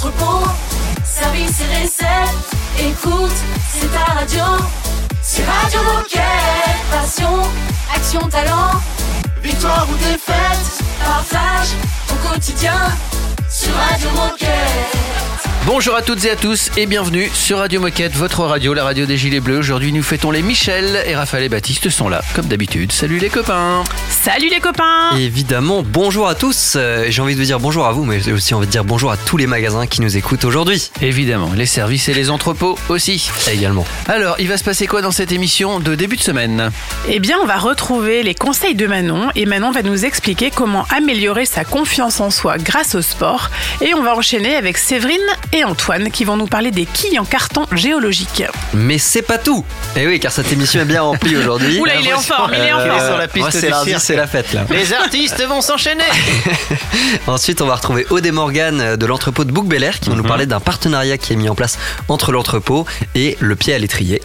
Service et recette, écoute, c'est ta radio. C'est Radio Moquette. Passion, action, talent. Victoire ou défaite, partage au quotidien sur Radio Moquette. Bonjour à toutes et à tous et bienvenue sur Radio Moquette, votre radio, la radio des Gilets Bleus. Aujourd'hui, nous fêtons les Michel et Raphaël et Baptiste sont là, comme d'habitude. Salut les copains Salut les copains Évidemment, bonjour à tous. Euh, J'ai envie de vous dire bonjour à vous, mais j'ai aussi envie de dire bonjour à tous les magasins qui nous écoutent aujourd'hui. Évidemment, les services et les entrepôts aussi. Également. Alors, il va se passer quoi dans cette émission de début de semaine? Eh bien, on va retrouver les conseils de Manon et Manon va nous expliquer comment améliorer sa confiance en soi grâce au sport. Et on va enchaîner avec Séverine et Antoine qui vont nous parler des quilles en carton géologique. Mais c'est pas tout. Et oui, car cette émission est bien remplie aujourd'hui. Oula, il est en forme, il est en Euh, forme. sur la piste c'est lundi, c'est la fête là. Les artistes vont s'enchaîner Ensuite, on va retrouver et Morgan de l'entrepôt de Bouc Bel qui vont nous parler d'un partenariat qui est mis en place entre l'entrepôt et le pied à l'étrier.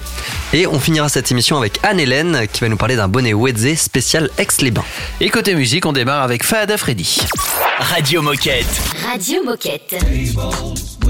Et on finira cette émission avec Anne-Hélène qui va nous parler d'un bonnet Wedze spécial Aix-les-Bains. Et côté musique, on démarre avec Fahad Freddy. Radio Moquette. Radio Moquette.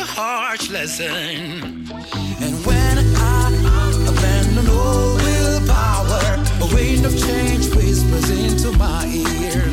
a harsh lesson. And when I abandon all willpower, a wind of change whispers into my ears.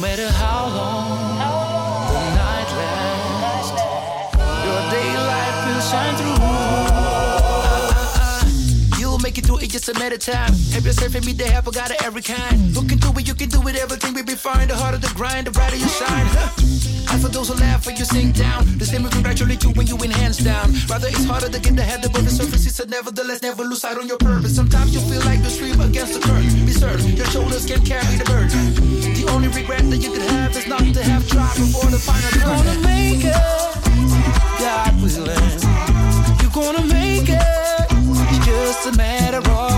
Matter how long the night lasts, your daylight will shine through. Just a matter of time. Have yourself and me the help, I got it every kind. Look into it, you can do it, everything we be fine. The harder the grind, the brighter you shine. And for those who laugh when you sink down, the same will congratulate you when you win hands down. Rather, it's harder to get ahead above the surface. It's a nevertheless, never lose sight on your purpose. Sometimes you feel like you stream against the current. Be certain your shoulders can carry the burden. The only regret that you could have is not to have tried before the final turn. You're gonna make it, God willing. You're gonna make it. It's just a matter of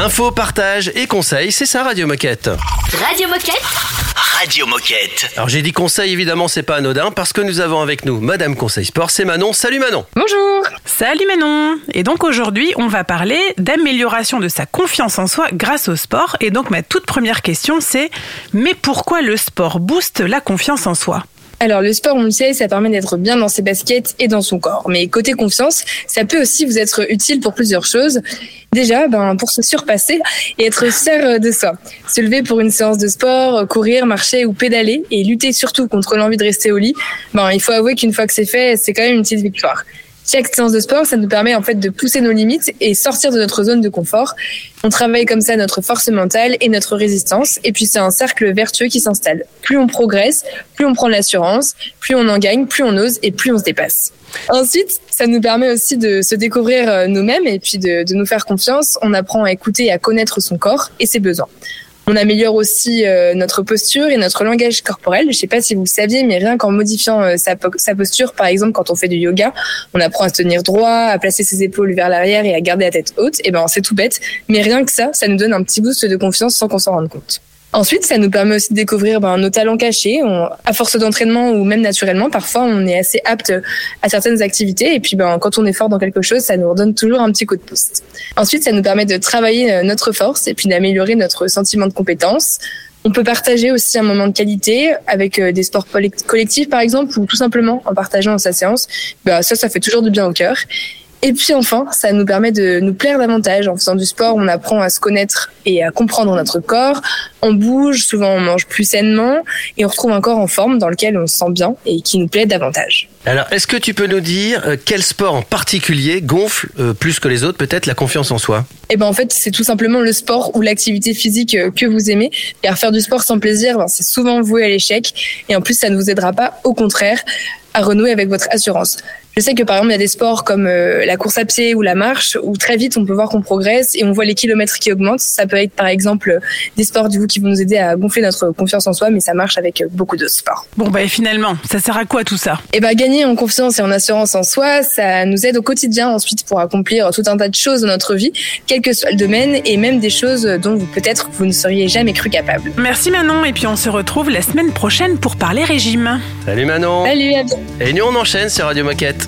Info, partage et conseils, c'est ça Radio Moquette. Radio Moquette Radio Moquette. Alors j'ai dit conseil, évidemment c'est pas anodin parce que nous avons avec nous Madame Conseil Sport, c'est Manon. Salut Manon Bonjour Salut Manon Et donc aujourd'hui on va parler d'amélioration de sa confiance en soi grâce au sport. Et donc ma toute première question c'est mais pourquoi le sport booste la confiance en soi? Alors le sport, on le sait, ça permet d'être bien dans ses baskets et dans son corps. Mais côté confiance, ça peut aussi vous être utile pour plusieurs choses. Déjà, ben, pour se surpasser et être fier de soi. Se lever pour une séance de sport, courir, marcher ou pédaler et lutter surtout contre l'envie de rester au lit, ben, il faut avouer qu'une fois que c'est fait, c'est quand même une petite victoire. Chaque séance de sport, ça nous permet en fait de pousser nos limites et sortir de notre zone de confort. On travaille comme ça notre force mentale et notre résistance. Et puis c'est un cercle vertueux qui s'installe. Plus on progresse, plus on prend l'assurance, plus on en gagne, plus on ose et plus on se dépasse. Ensuite, ça nous permet aussi de se découvrir euh, nous-mêmes et puis de, de nous faire confiance. On apprend à écouter et à connaître son corps et ses besoins. On améliore aussi euh, notre posture et notre langage corporel. Je sais pas si vous le saviez, mais rien qu'en modifiant euh, sa, posture, par exemple quand on fait du yoga, on apprend à se tenir droit, à placer ses épaules vers l'arrière et à garder la tête haute. Et ben c'est tout bête, mais rien que ça, ça nous donne un petit boost de confiance sans qu'on s'en rende compte. Ensuite, ça nous permet aussi de découvrir ben, nos talents cachés. à force d'entraînement ou même naturellement, parfois on est assez apte à certaines activités. Et puis, ben, quand on est fort dans quelque chose, ça nous redonne toujours un petit coup de pouce. Ensuite, ça nous permet de travailler euh, notre force et puis d'améliorer notre sentiment de compétence. On peut partager aussi un moment de qualité avec euh, des sports collectifs, par exemple, ou tout simplement en partageant sa séance. Ben, ça, ça fait toujours du bien au cœur. Et puis enfin, ça nous permet de nous plaire davantage. En faisant du sport, on apprend à se connaître et à comprendre notre corps. On bouge, souvent on mange plus sainement et on retrouve un corps en forme dans lequel on se sent bien et qui nous plaît davantage. Alors, est-ce que tu peux nous dire euh, quel sport en particulier gonfle euh, plus que les autres peut-être la confiance en soi? Eh ben en fait, c'est tout simplement le sport ou l'activité physique euh, que vous aimez. Car faire du sport sans plaisir, ben, c'est souvent voué à l'échec et en plus ça ne vous aidera pas. Au contraire, à renouer avec votre assurance. Je sais que par exemple, il y a des sports comme euh, la course à pied ou la marche où très vite on peut voir qu'on progresse et on voit les kilomètres qui augmentent. Ça peut être par exemple des sports du coup qui vont nous aider à gonfler notre confiance en soi, mais ça marche avec beaucoup de sports. Bon bah finalement, ça sert à quoi tout ça? Eh ben gagner en confiance et en assurance en soi, ça nous aide au quotidien ensuite pour accomplir tout un tas de choses dans notre vie, quel que soit le domaine et même des choses dont vous peut-être vous ne seriez jamais cru capable. Merci Manon et puis on se retrouve la semaine prochaine pour parler régime. Salut Manon. Salut à Et nous on enchaîne sur Radio Moquette.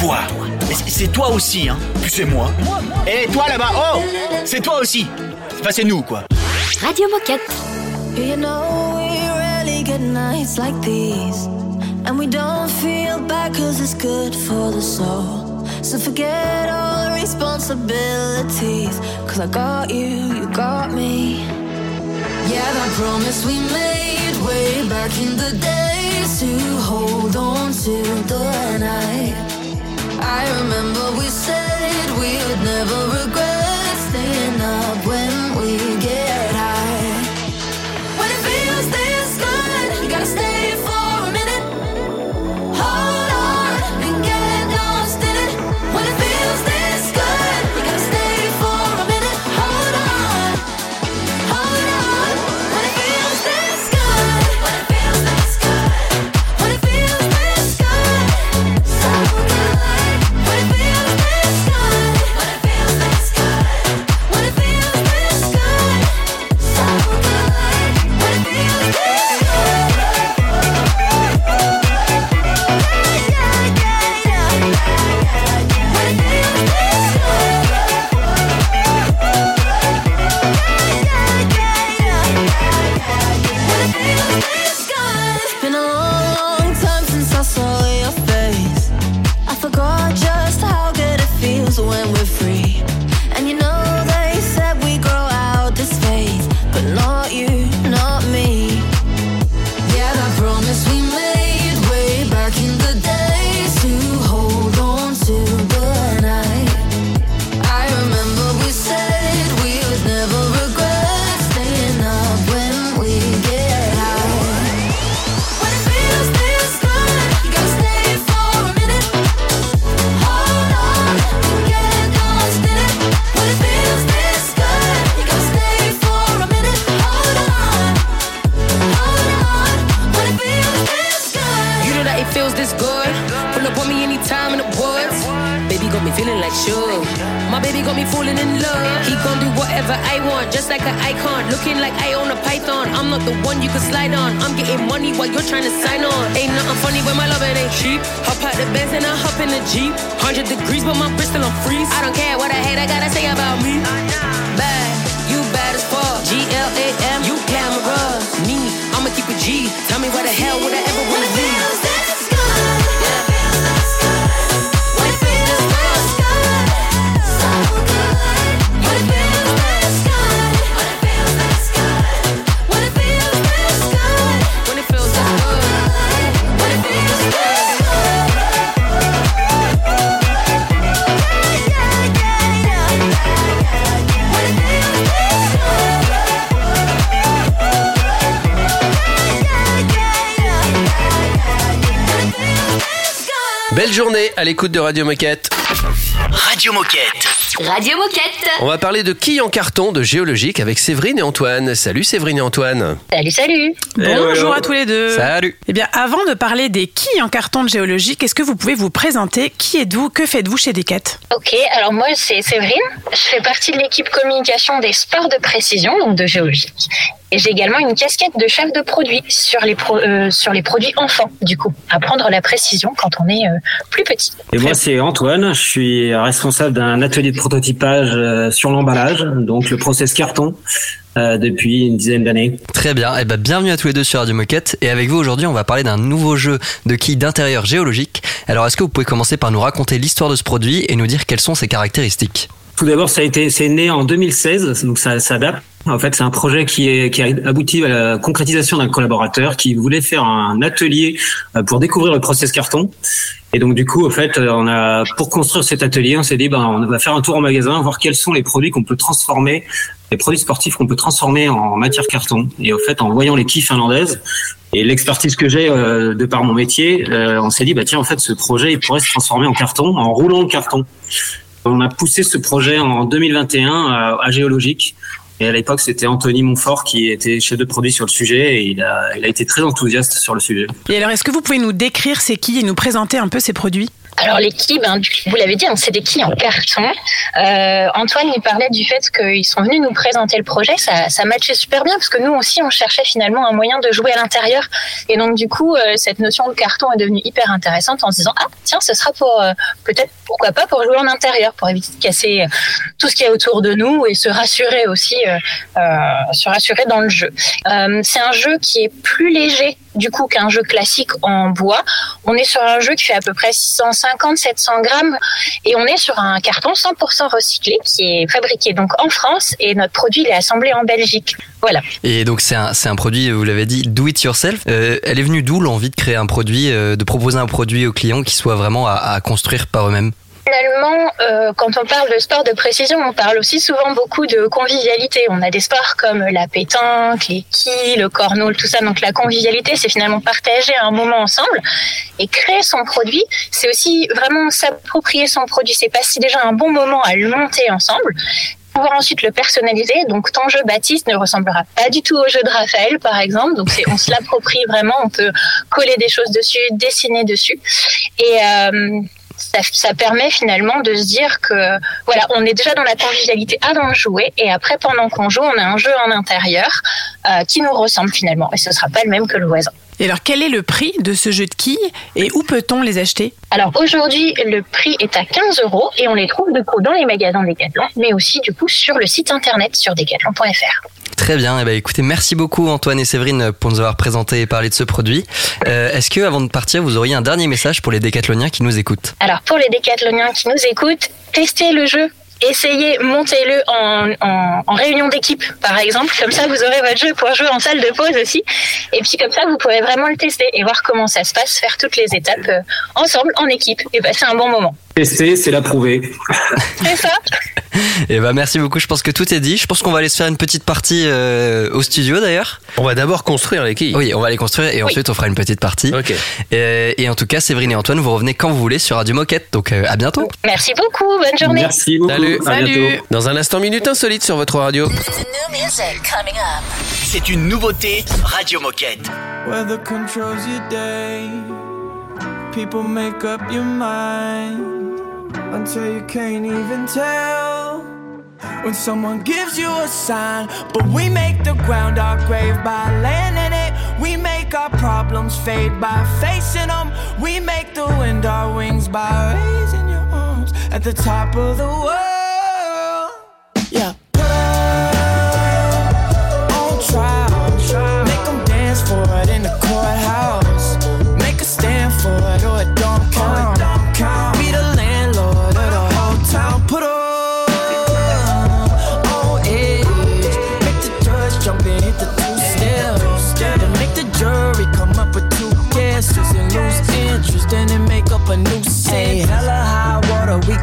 toi. Mais c'est- toi aussi, hein. Puis c'est moi. Et toi là-bas, oh C'est toi aussi. Enfin, c'est nous, quoi. Radio Moquette. You know we rarely get nights like these And we don't feel bad cause it's good for the soul So forget all the responsibilities Cause I got you, you got me Yeah, that promise we made way back in the days To hold on to the night we said we would never regret Staying up when we get me why the hell journée à l'écoute de Radio Moquette. Radio Moquette. Radio Moquette. On va parler de quilles en carton de géologique avec Séverine et Antoine. Salut Séverine et Antoine. Salut, salut. Bonjour à tous les deux. Salut. Eh bien, avant de parler des quilles en carton de géologique, est-ce que vous pouvez vous présenter? Qui êtes-vous? Que faites-vous chez Decat? Ok, alors moi c'est Séverine, je fais partie de l'équipe communication des sports de précision, donc de géologie. Et j'ai également une casquette de chef de produit sur les, pro- euh, sur les produits enfants, du coup, apprendre la précision quand on est euh, plus petit. Et moi, c'est Antoine. Je suis responsable d'un atelier de prototypage euh, sur l'emballage, donc le process carton, euh, depuis une dizaine d'années. Très bien, et ben bienvenue à tous les deux sur Radio Moquette. Et avec vous aujourd'hui, on va parler d'un nouveau jeu de quilles d'intérieur géologique. Alors, est-ce que vous pouvez commencer par nous raconter l'histoire de ce produit et nous dire quelles sont ses caractéristiques? Tout d'abord, ça a été, c'est né en 2016, donc ça, ça date. En fait, c'est un projet qui, est, qui a abouti à la concrétisation d'un collaborateur qui voulait faire un atelier euh, pour découvrir le process carton. Et donc, du coup, en fait, euh, on a, pour construire cet atelier, on s'est dit, ben, on va faire un tour en magasin, voir quels sont les produits qu'on peut transformer, les produits sportifs qu'on peut transformer en matière carton. Et au fait, en voyant les quilles finlandaises et l'expertise que j'ai euh, de par mon métier, euh, on s'est dit, bah tiens, en fait, ce projet, il pourrait se transformer en carton, en roulant le carton. On a poussé ce projet en 2021 à, à Géologique. Et à l'époque, c'était Anthony Montfort qui était chef de produit sur le sujet et il a, été très enthousiaste sur le sujet. Et alors, est-ce que vous pouvez nous décrire ces quilles et nous présenter un peu ces produits? Alors les quilles, du- vous l'avez dit, hein, c'est des quilles en carton. Euh, Antoine il parlait du fait qu'ils sont venus nous présenter le projet, ça, matchait super bien parce que nous aussi on cherchait finalement un moyen de jouer à l'intérieur. Et donc du coup euh, cette notion de carton est devenue hyper intéressante en se disant ah tiens ce sera pour euh, peut-être pourquoi pas pour jouer en intérieur pour éviter de casser tout ce qu'il y a autour de nous et se rassurer aussi, se rassurer dans le jeu. C'est un jeu qui est plus léger du coup qu'un jeu classique en bois. On est sur un jeu qui fait à peu près 650-700 grammes et on est sur un carton 100% recyclé qui est fabriqué donc en France et notre produit il est assemblé en Belgique. Voilà. Et donc c'est un, un produit, vous l'avez dit, do it yourself. Euh, elle est venue d'où l'envie de créer un produit, euh, de proposer un produit aux clients qui soit vraiment à, à construire par eux-mêmes? Finalement, euh, quand on parle de sport de précision, on parle aussi souvent beaucoup de convivialité. On a des sports comme la pétanque, les quilles, le cornhole, tout ça. Donc la convivialité, c'est finalement partager un moment ensemble. Et créer son produit, c'est aussi vraiment s'approprier son produit. C'est passer déjà un bon moment à le monter ensemble pouvoir ensuite le personnaliser. Donc ton jeu Baptiste ne ressemblera pas du tout au jeu de Raphaël, par exemple. Donc on se l'approprie vraiment. On peut coller des choses dessus, dessiner dessus. Et euh, ça, ça permet finalement de se dire que voilà, on est déjà dans la convivialité avant de jouer, et après pendant qu'on joue, on a un jeu en intérieur euh, qui nous ressemble finalement, et ce sera pas le même que le voisin. Et alors, quel est le prix de ce jeu de quilles et où peut-on les acheter? Alors aujourd'hui, le prix est à 15 euros et on les trouve du coup dans les magasins Decathlon, mais aussi du coup sur le site internet sur decathlon.fr. Très bien, eh ben, écoutez, merci beaucoup Antoine et Séverine pour nous avoir présenté et parlé de ce produit. Euh, Est-ce que avant de partir, vous auriez un dernier message pour les décathloniens qui nous écoutent? Alors pour les décathloniens qui nous écoutent, testez le jeu. Essayez, montez-le en, en, réunion d'équipe, par exemple. Comme ça, vous aurez votre jeu pour jouer en salle de pause aussi. Et puis comme ça, vous pourrez vraiment le tester et voir comment ça se passe, faire toutes les étapes euh, ensemble, en équipe, et passer un bon moment. Tester, c'est l'approuver. C'est ça Eh ben merci beaucoup, je pense que tout est dit. Je pense qu'on va aller se faire une petite partie euh, au studio d'ailleurs. On va d'abord construire les quilles. Oui, on va les construire et ensuite on fera une petite partie. Ok. Et en tout cas, Séverine et Antoine, vous revenez quand vous voulez sur Radio Moquette. Donc euh, à bientôt. Merci beaucoup, bonne journée. Merci beaucoup. Salut. À bientôt. Dans un instant, minute insolite sur votre radio. C'est une nouveauté Radio Moquette. Weather controls your day. People make up your mind until you can't even tell. When someone gives you a sign, but we make the ground our grave by laying in it. We make our problems fade by facing them. We make the wind our wings by raising your arms at the top of the world. Yeah. On trial. Make 'em dance for it in the courthouse. Make a stand for it or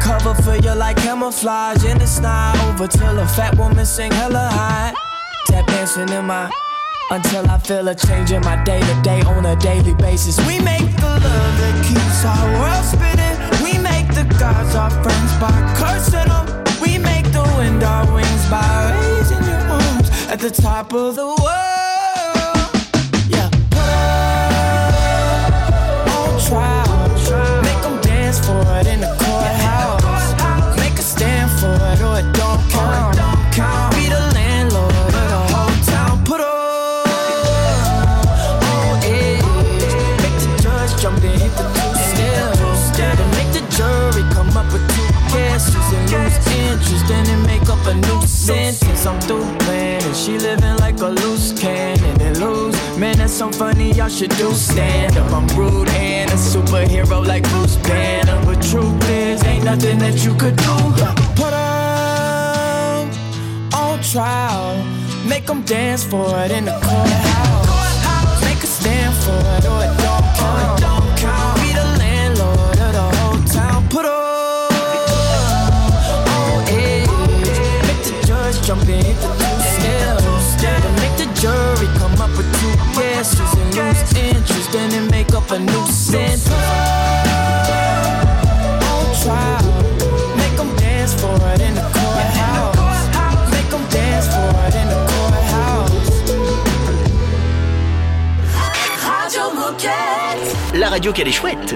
cover for you like camouflage. And it's not over till a fat woman sing hella high. Tap dancing in my until I feel a change in my day to day on a daily basis. We make the love that keeps our world spinning. We make the gods our friends by cursing them. We make the wind our wings by raising your arms at the top of the world. A new sentence. I'm through playing and she living like a loose cannon and lose. Man, that's so funny. Y'all should do stand up. I'm rude and a superhero like Bruce Banner. But truth is, ain't nothing that you could do. Put 'em on trial. Make 'em dance for it in the courthouse. Make a stand for it or it don't count. The judge jump and hit the two steps. Then make the jury come up with two guesses and lose interest. Then they make up a new sentence. On trial. Make 'em dance for it in the courthouse. Make 'em dance for it in the courthouse. La radio qu'elle est chouette.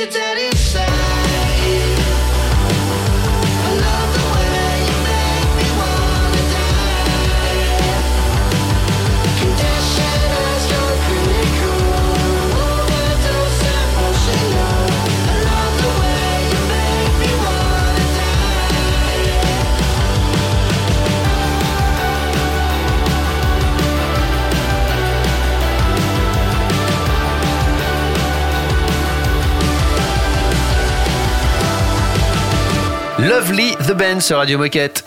you tell Lovely the Band sur Radio Moquette.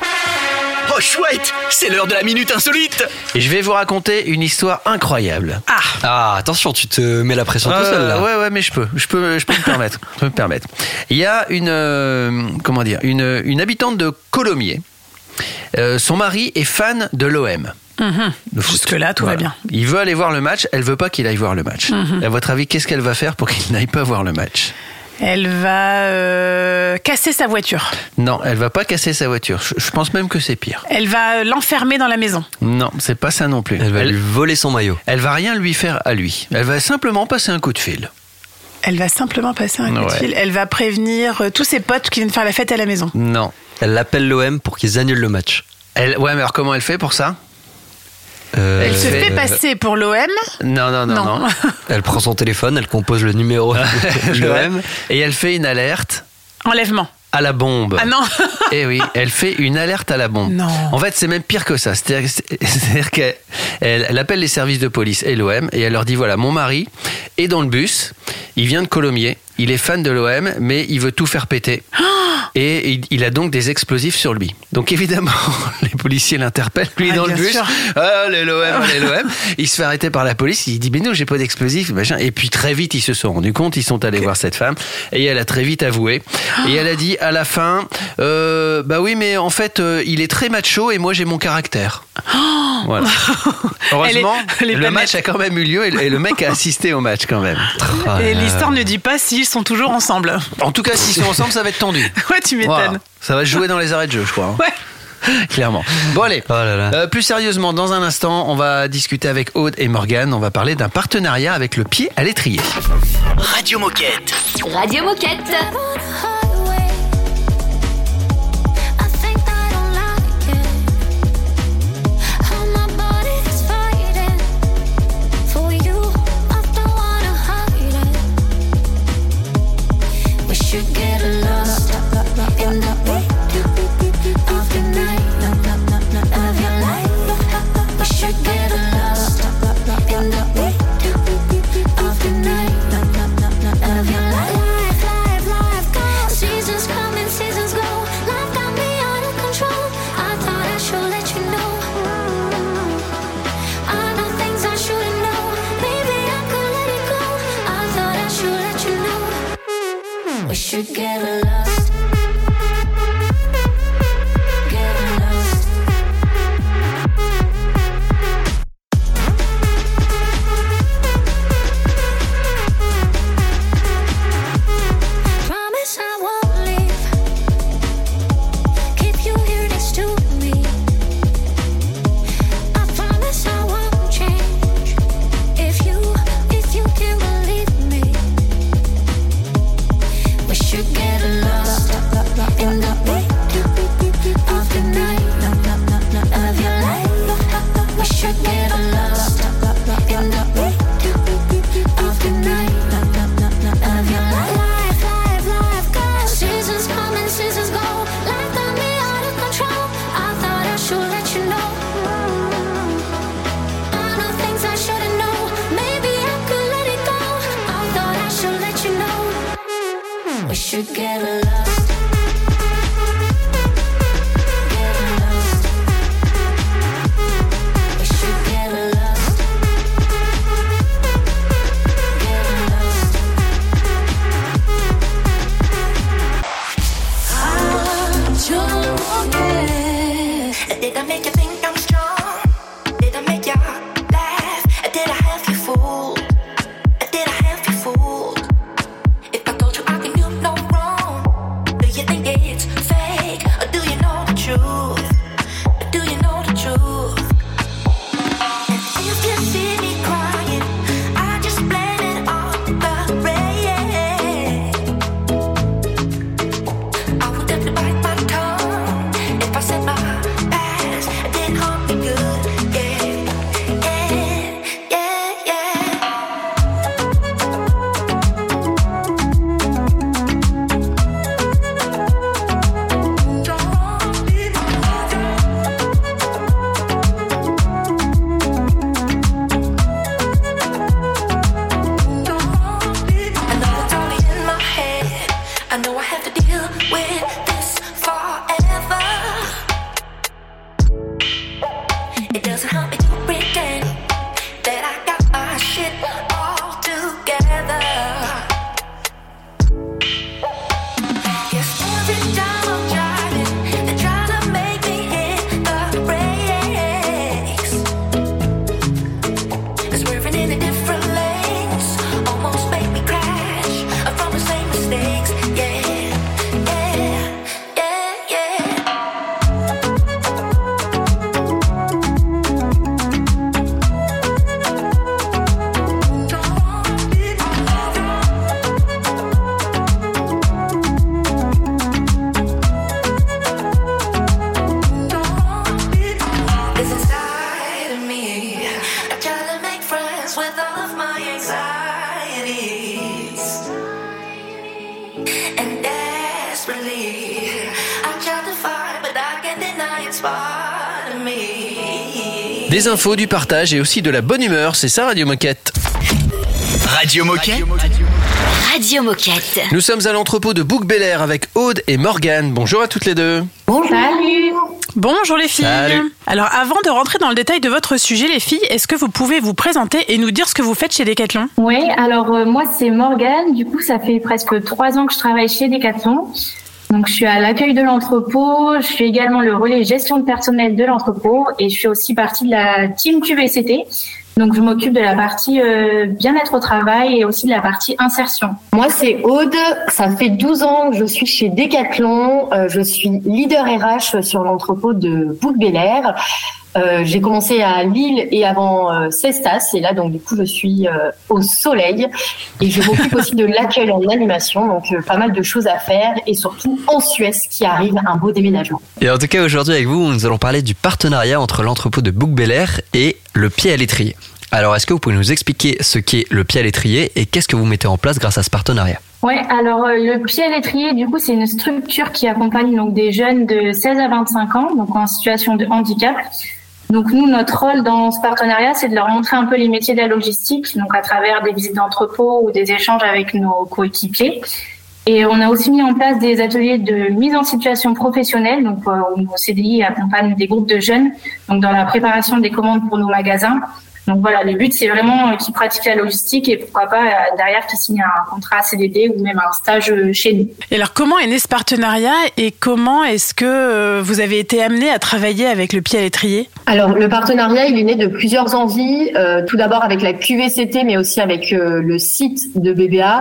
Oh chouette, c'est l'heure de la minute insolite. Et je vais vous raconter une histoire incroyable. Ah, attention, tu te mets la pression tout Euh, seul là. Ouais, ouais, mais je peux, je peux, je peux me permettre. Je peux me permettre. Il y a une, euh, comment dire, une, une habitante de Colomiers. Euh, son mari est fan de l'OM. Jusque-là, tout va bien. Il veut aller voir le match, elle veut pas qu'il aille voir le match. Mhm. À votre avis, qu'est-ce qu'elle va faire pour qu'il n'aille pas voir le match? Elle va euh, casser sa voiture. Non, elle va pas casser sa voiture. Je, je pense même que c'est pire. Elle va l'enfermer dans la maison. Non, c'est pas ça non plus. Elle va lui voler son maillot. Elle va rien lui faire à lui. Elle va simplement passer un coup de fil. Elle va simplement passer un coup de fil. Elle va prévenir euh, tous ses potes qui viennent faire la fête à la maison. Non. Elle appelle l'OM pour qu'ils annulent le match. Elle, ouais, mais alors comment elle fait pour ça? Euh, Elle se fait- fait passer pour l'OM. Non, non, non, non. Non. Elle prend son téléphone, elle compose le numéro de l'OM. Et elle fait une alerte Enlèvement. à la bombe. Ah non Eh oui, elle fait une alerte à la bombe. Non. En fait, c'est même pire que ça. C'est-à-dire qu'elle elle- elle appelle les services de police et l'OM et elle leur dit voilà, mon mari est dans le bus, il vient de Colomiers, il est fan de l'OM, mais il veut tout faire péter. Et il, a donc des explosifs sur lui. Donc évidemment, les policiers l'interpellent, lui Ah, dans le bus. Ah, allez l'OM, l'OM. Il se fait arrêter par la police, il dit mais non, j'ai pas d'explosifs, machin. Et puis très vite, ils se sont rendus compte, ils sont allés voir cette femme et elle a très vite avoué. Et elle a dit à la fin, euh, bah oui, mais en fait, euh, il est très macho et moi j'ai mon caractère. Voilà. Heureusement, le match a quand même eu lieu et le mec a assisté au match quand même. Et là, l'histoire ne dit pas s'ils sont toujours ensemble. En tout cas, s'ils sont ensemble, ça va être tendu. Ouais, tu m'étonnes. Voilà. Ça va se jouer dans les arrêts de jeu, je crois. hein. Ouais. Clairement. Bon allez. Oh là là. Euh, plus sérieusement, dans un instant, on va discuter avec Aude et Morgane. On va parler d'un partenariat avec le pied à l'étrier. Radio Moquette. Radio Moquette. Know. It doesn't help. Des infos, du partage et aussi de la bonne humeur, c'est ça Radio Moquette. Radio Moquette. Radio Moquette. Nous sommes à l'entrepôt de Bouc Bel Air avec Aude et Morgane. Bonjour à toutes les deux. Salut Bonjour les filles Salut. Alors avant de rentrer dans le détail de votre sujet les filles, est-ce que vous pouvez vous présenter et nous dire ce que vous faites chez Decathlon? Oui, alors euh, moi c'est Morgane. Du coup, ça fait presque trois ans que je travaille chez Decathlon. Donc, je suis à l'accueil de l'entrepôt. Je suis également le relais gestion de personnel de l'entrepôt et je fais aussi partie de la team QVCT. Donc, je m'occupe de la partie euh, bien-être au travail et aussi de la partie insertion. Moi, c'est Aude. Ça fait 12 ans que je suis chez Decathlon. Euh, je suis leader RH sur l'entrepôt de bouc Air. Euh, j'ai commencé à Lille et avant euh, Cestas. Et là, donc, du coup, je suis euh, au soleil. Et je m'occupe aussi de l'accueil en animation. Donc, euh, pas mal de choses à faire. Et surtout, en Suez, qui arrive un beau déménagement. Et en tout cas, aujourd'hui, avec vous, nous allons parler du partenariat entre l'entrepôt de Bouc Bel Air et le pied à l'étrier. Alors, est-ce que vous pouvez nous expliquer ce qu'est le pied à l'étrier et qu'est-ce que vous mettez en place grâce à ce partenariat? Ouais, alors euh, le pied à l'étrier, du coup, c'est une structure qui accompagne donc des jeunes de 16 à 25 ans, donc en situation de handicap. Donc nous, notre rôle dans ce partenariat, c'est de leur montrer un peu les métiers de la logistique, donc à travers des visites d'entrepôt ou des échanges avec nos coéquipiers. Et on a aussi mis en place des ateliers de mise en situation professionnelle, donc euh, où nos CDI accompagnent des groupes de jeunes, donc dans la préparation des commandes pour nos magasins. Donc voilà, le but c'est vraiment euh, qu'ils pratiquent la logistique et pourquoi pas euh, derrière qu'ils signent un contrat CDD ou même un stage euh, chez nous. Et alors comment est né ce partenariat et comment est-ce que vous avez été amené à travailler avec le pied à l'étrier? Alors, le partenariat, il est né de plusieurs envies. Euh, tout d'abord avec la QVCT, mais aussi avec euh, le site de BBA.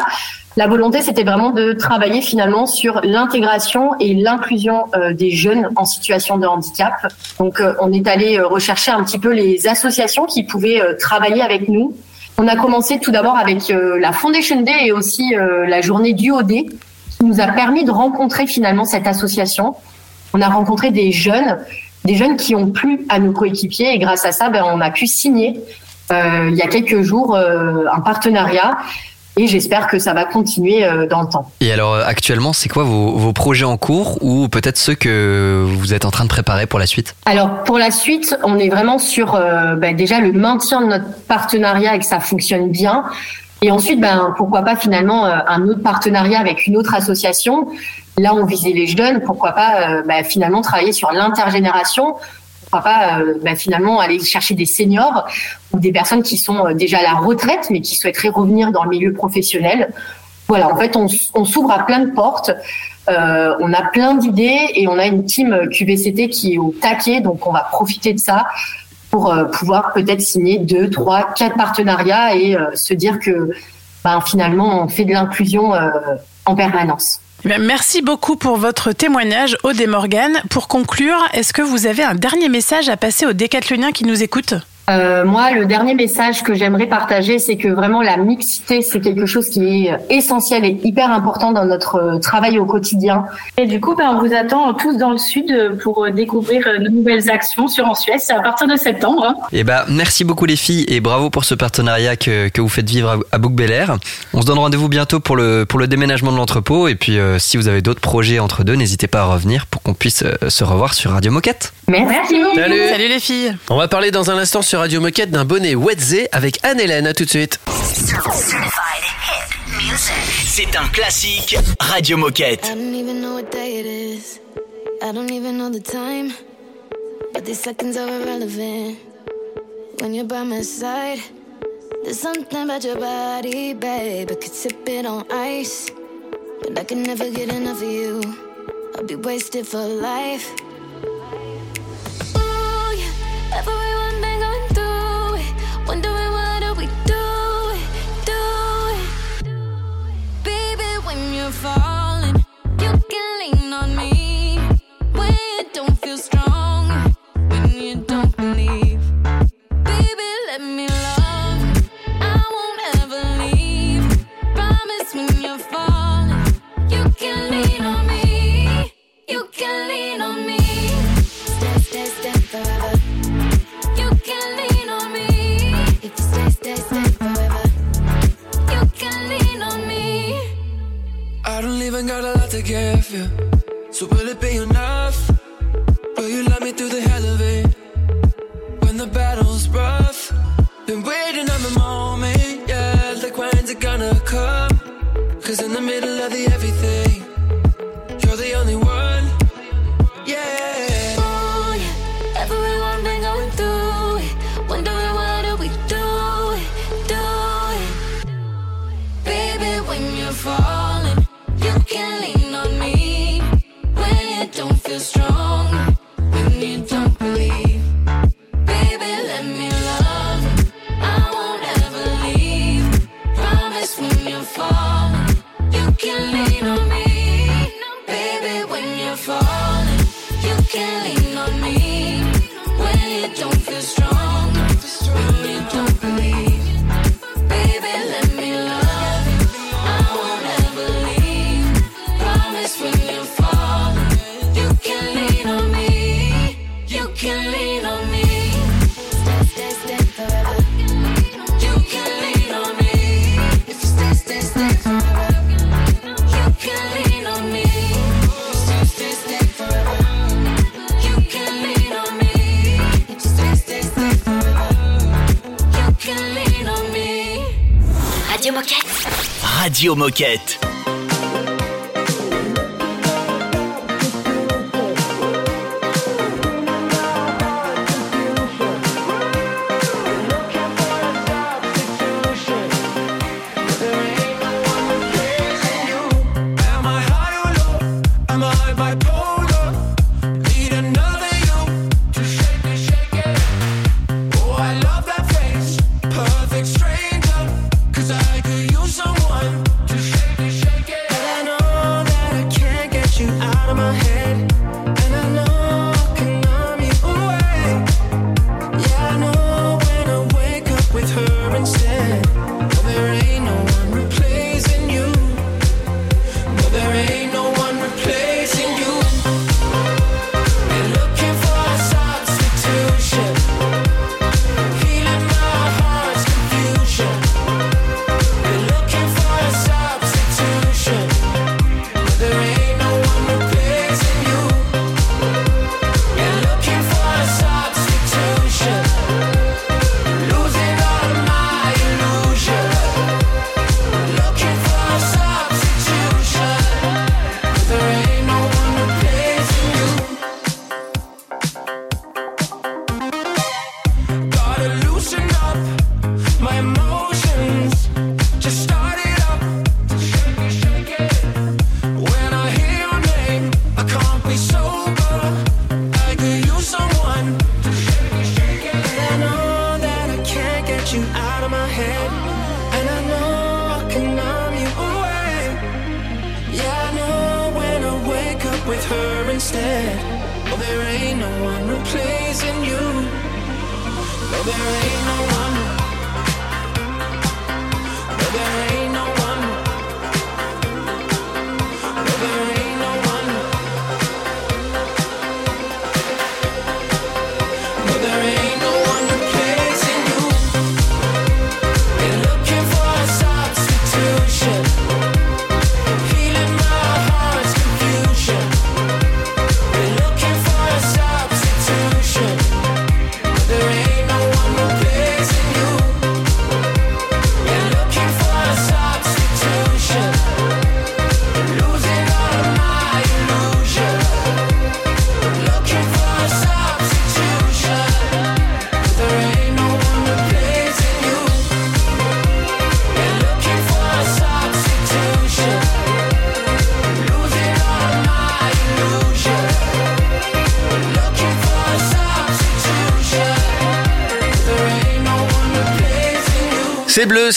La volonté, c'était vraiment de travailler finalement sur l'intégration et l'inclusion euh, des jeunes en situation de handicap. Donc, euh, on est allé euh, rechercher un petit peu les associations qui pouvaient travailler avec nous. On a commencé tout d'abord avec la Foundation Day et aussi la journée du OD, qui nous a permis de rencontrer finalement cette association. On a rencontré des jeunes, des jeunes qui ont plu à nos coéquipiers et grâce à ça, ben, on a pu signer il y a quelques jours un partenariat et j'espère que ça va continuer euh, dans le temps. Et alors, euh, actuellement, c'est quoi vos, vos projets en cours ou peut-être ceux que vous êtes en train de préparer pour la suite? Alors pour la suite, on est vraiment sur euh, ben, déjà le maintien de notre partenariat et que ça fonctionne bien. Et ensuite, ben, pourquoi pas finalement un autre partenariat avec une autre association. Là, on visait les jeunes. Pourquoi pas ben, finalement travailler sur l'intergénération Pourquoi pas euh, ben, finalement aller chercher des seniors ou des personnes qui sont euh, déjà à la retraite mais qui souhaiteraient revenir dans le milieu professionnel. Voilà, en fait, on, s'ouvre à plein de portes. Euh, on a plein d'idées et on a une team QVCT qui est au taquet, donc on va profiter de ça pour euh, pouvoir peut-être signer deux, trois, quatre partenariats et se dire que ben, finalement on fait de l'inclusion en permanence. Merci beaucoup pour votre témoignage, Aude et Morgane. Pour conclure, est-ce que vous avez un dernier message à passer aux décathloniens qui nous écoutent? Euh, moi, le dernier message que j'aimerais partager, c'est que vraiment la mixité, c'est quelque chose qui est essentiel et hyper important dans notre euh, travail au quotidien. Et du coup, ben, on vous attend tous dans le sud euh, pour découvrir de nouvelles actions sur En. C'est à partir de septembre. hein. Eh ben, merci beaucoup les filles et bravo pour ce partenariat que, que vous faites vivre à, à Bouc Air. On se donne rendez-vous bientôt pour le, pour le déménagement de l'entrepôt et puis euh, si vous avez d'autres projets entre deux, n'hésitez pas à revenir pour qu'on puisse se revoir sur Radio Moquette. Merci. Salut. Salut les filles. On va parler dans un instant sur Radio Moquette d'un bonnet Wetze avec Anne-Hélène. À tout de suite. C'est un classique Radio Moquette. I don't even know what day it is. I don't even know the time. But these seconds are irrelevant. When you're by my side, there's something about your body, babe. I could sip it on ice. But I can never get enough of you. I'll be wasted for life. let me moquette.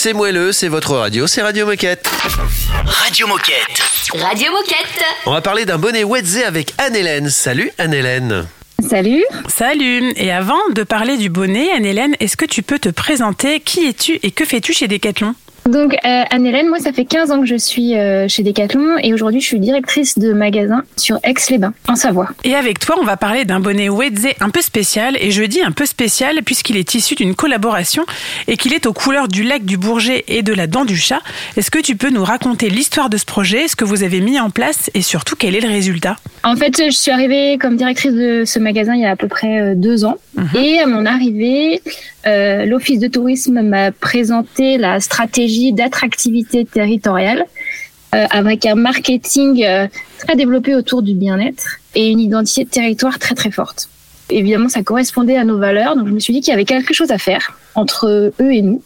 c'est moelleux, c'est votre radio, c'est Radio Moquette. Radio Moquette. Radio Moquette. On va parler d'un bonnet Wetzé avec Anne-Hélène. Salut Anne-Hélène. Salut. Salut. Et avant de parler du bonnet, Anne-Hélène, est-ce que tu peux te présenter? Qui es-tu et que fais-tu chez Decathlon? Donc, euh, Anne-Hélène, moi, ça fait 15 ans que je suis euh, chez Decathlon et aujourd'hui, je suis directrice de magasin sur Aix-les-Bains, en Savoie. Et avec toi, on va parler d'un bonnet Wedze un peu spécial. Et je dis un peu spécial puisqu'il est issu d'une collaboration et qu'il est aux couleurs du lac du Bourget et de la dent du chat. Est-ce que tu peux nous raconter l'histoire de ce projet, ce que vous avez mis en place et surtout quel est le résultat? En fait, je suis arrivée comme directrice de ce magasin il y a à peu près euh, deux ans. Et à mon arrivée, euh, l'Office de tourisme m'a présenté la stratégie d'attractivité territoriale euh, avec un marketing euh, très développé autour du bien-être et une identité de territoire très très forte. Évidemment, ça correspondait à nos valeurs, donc je me suis dit qu'il y avait quelque chose à faire entre eux et nous.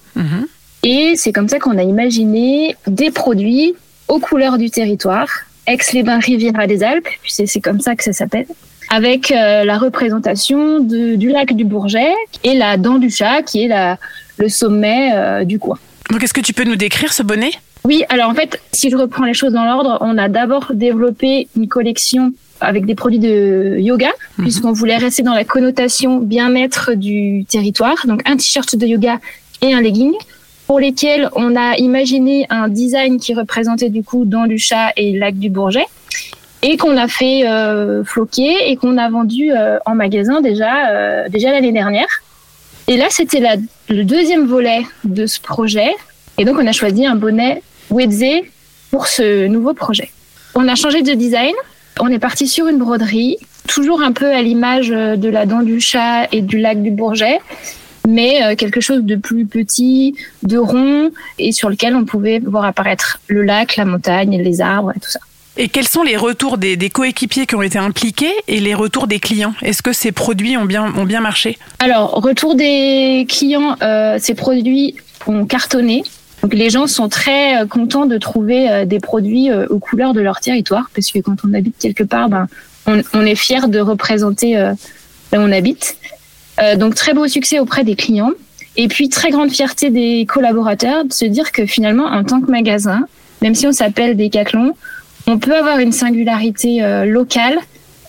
Et c'est comme ça qu'on a imaginé des produits aux couleurs du territoire, Aix-les-Bains Riviera des Alpes, puis c'est comme ça que ça s'appelle, avec euh, la représentation de- du lac du Bourget et la dent du chat, qui est la, le sommet euh, du coin. Donc, est-ce que tu peux nous décrire ce bonnet? Oui, alors en fait, si je reprends les choses dans l'ordre, on a d'abord développé une collection avec des produits de yoga, puisqu'on voulait rester dans la connotation bien-être du territoire. Donc un t-shirt de yoga et un legging, pour lesquels on a imaginé un design qui représentait du coup dans du chat et lac du Bourget, et qu'on a fait euh, floquer et qu'on a vendu euh, en magasin déjà, euh, déjà l'année dernière. Et là, c'était le deuxième volet de ce projet. Et donc, on a choisi un bonnet Wedze pour ce nouveau projet. On a changé de design. On est parti sur une broderie, toujours un peu à l'image euh, de la dent du chat et du lac du Bourget, mais euh, quelque chose de plus petit, de rond, et sur lequel on pouvait voir apparaître le lac, la montagne, les arbres et tout ça. Et quels sont les retours des, des coéquipiers qui ont été impliqués et les retours des clients? Est-ce que ces produits ont bien, ont bien marché? Alors, retour des clients, euh, ces produits ont cartonné. Donc, les gens sont très euh, contents de trouver euh, des produits aux couleurs de leur territoire, parce que quand on habite quelque part, ben, on, est fier de représenter là où on habite. Donc, très beau succès auprès des clients. Et puis, très grande fierté des collaborateurs de se dire que finalement, en tant que magasin, même si on s'appelle Decathlon, on peut avoir une singularité euh, locale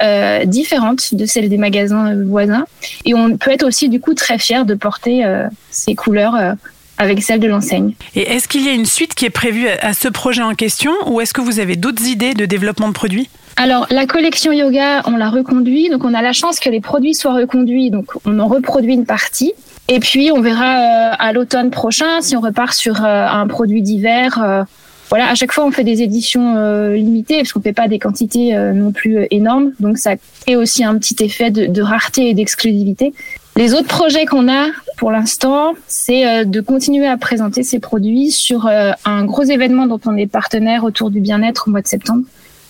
euh, différente de celle des magasins euh, voisins. Et on peut être aussi du coup très fier de porter euh, ces couleurs euh, avec celles de l'enseigne. Et est-ce qu'il y a une suite qui est prévue à, ce projet en question ou est-ce que vous avez d'autres idées de développement de produits? Alors la collection yoga, on l'a reconduit, donc on a la chance que les produits soient reconduits, donc on en reproduit une partie. Et puis on verra à l'automne prochain si on repart sur un produit d'hiver. Voilà, à chaque fois on fait des éditions euh, limitées parce qu'on fait pas des quantités euh, non plus euh, énormes, donc ça crée aussi un petit effet de, de rareté et d'exclusivité. Les autres projets qu'on a pour l'instant, c'est euh, de continuer à présenter ces produits sur euh, un gros événement dont on est partenaire autour du bien-être au mois de septembre.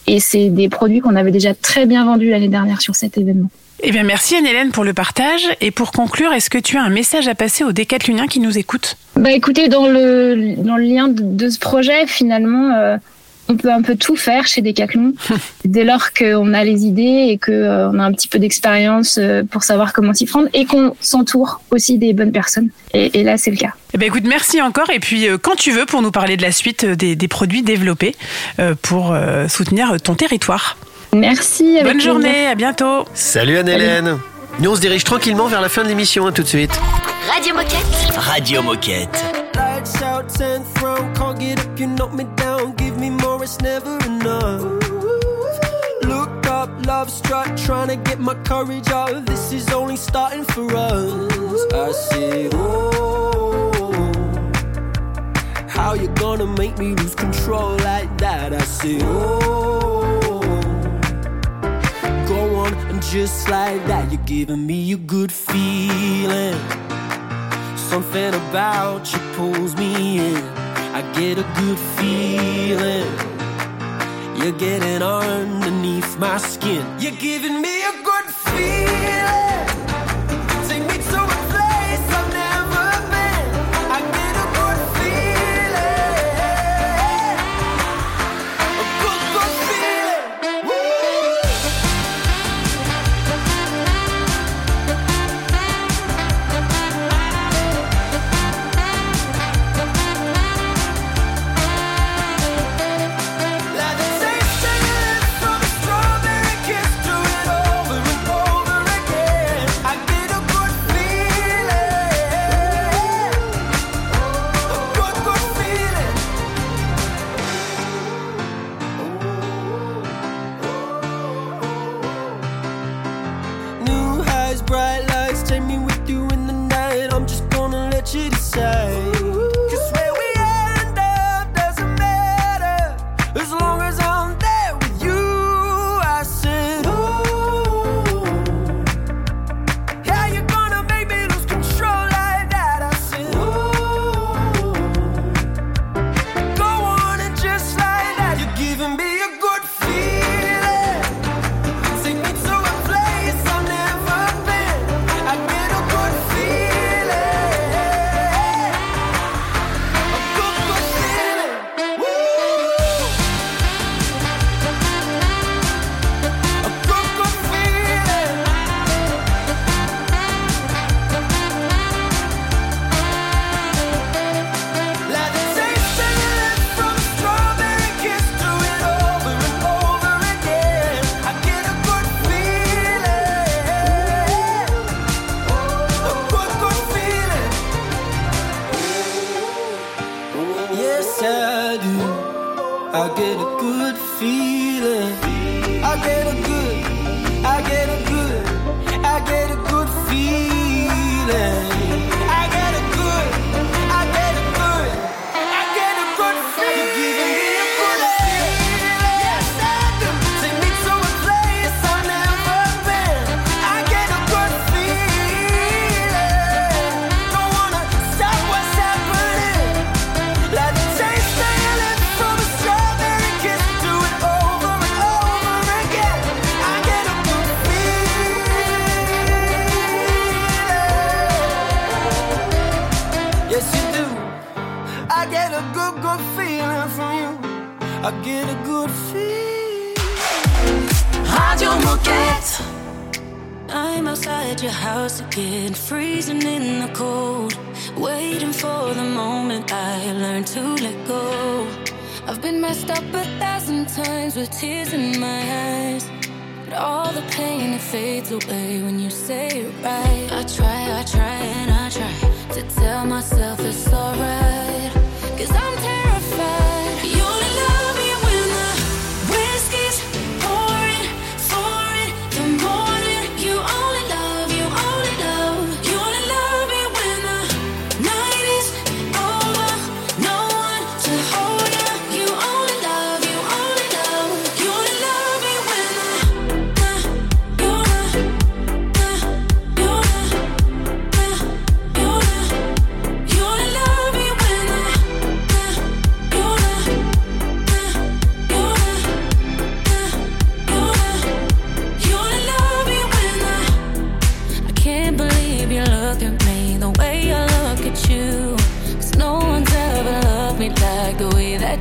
Et c'est des produits qu'on avait déjà très bien vendus l'année dernière sur cet événement. Eh bien, merci Anne-Hélène pour le partage. Et pour conclure, est-ce que tu as un message à passer aux décathloniens qui nous écoutent? Bah écoutez, dans le, dans le lien de, de ce projet, finalement, euh, on peut un peu tout faire chez Decathlon dès lors qu'on a les idées et qu'on a un petit peu d'expérience euh, pour savoir comment s'y prendre et qu'on s'entoure aussi des bonnes personnes. Et, et là, c'est le cas. Eh bien, écoute, merci encore. Et puis, euh, quand tu veux, pour nous parler de la suite euh, des, des produits développés euh, pour euh, soutenir ton territoire. Merci. avec Bonne plaisir. journée, à bientôt. Salut Anne-Hélène. Nous, on se dirige tranquillement vers la fin de l'émission, hein, tout de suite. Radio Moquette. Radio Moquette. Lights out, ten throne, can't get up, you knock me down. Give me more, it's never enough. Look up, love struck, trying to get my courage up. This is only starting for us. I said, oh, how you gonna make me lose control like that? I said, oh, go on and just like that, you're giving me a good feeling. Something about you pulls me in. I get a good feeling. You're getting underneath my skin. You're giving me a good feeling. Yes I do. I get a good feeling. I get a good, I get a good, I get a good feeling. Outside your house again, freezing in the cold. Waiting for the moment I learn to let go. I've been messed up a thousand times with tears in my eyes. But all the pain it fades away when you say it right. I try, I try, and I try to tell myself it's alright. Cause I'm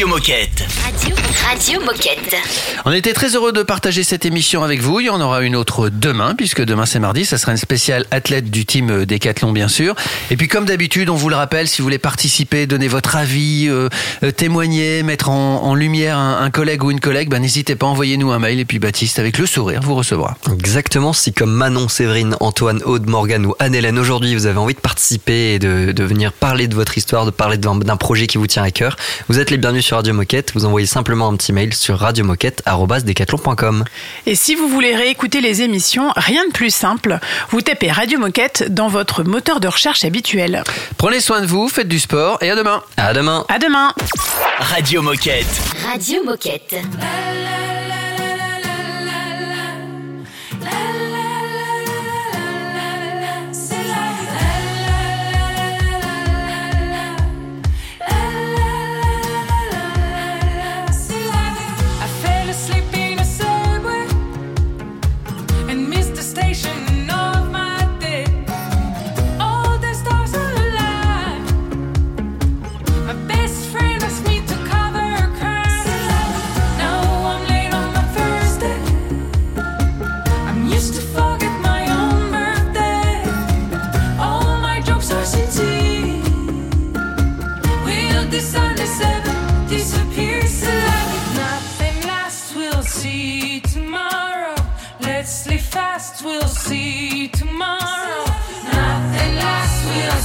Radio Moquette. Radio, Radio Moquette. On était très heureux de partager cette émission avec vous. Il y en aura une autre demain, puisque demain c'est mardi. Ça sera une spéciale athlète du team Décathlon, bien sûr. Et puis, comme d'habitude, on vous le rappelle, si vous voulez participer, donner votre avis, euh, euh, témoigner, mettre en, en lumière un, un collègue ou une collègue, ben, n'hésitez pas, envoyez-nous un mail. Et puis, Baptiste, avec le sourire, vous recevra. Exactement, si comme Manon, Séverine, Antoine, Aude, Morgane ou Anne-Hélène aujourd'hui vous avez envie de participer et de, de venir parler de votre histoire, de parler d'un projet qui vous tient à cœur, vous êtes les bienvenus sur Radio Moquette. Vous envoyez simplement un petit mail sur radiomoquette.com. Et si vous voulez réécouter les émissions, rien de plus simple. Vous tapez Radio Moquette dans votre moteur de recherche habituel. Prenez soin de vous, faites du sport et à demain. À demain. À demain. Radio Moquette. Radio Moquette.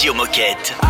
Radio Moquette.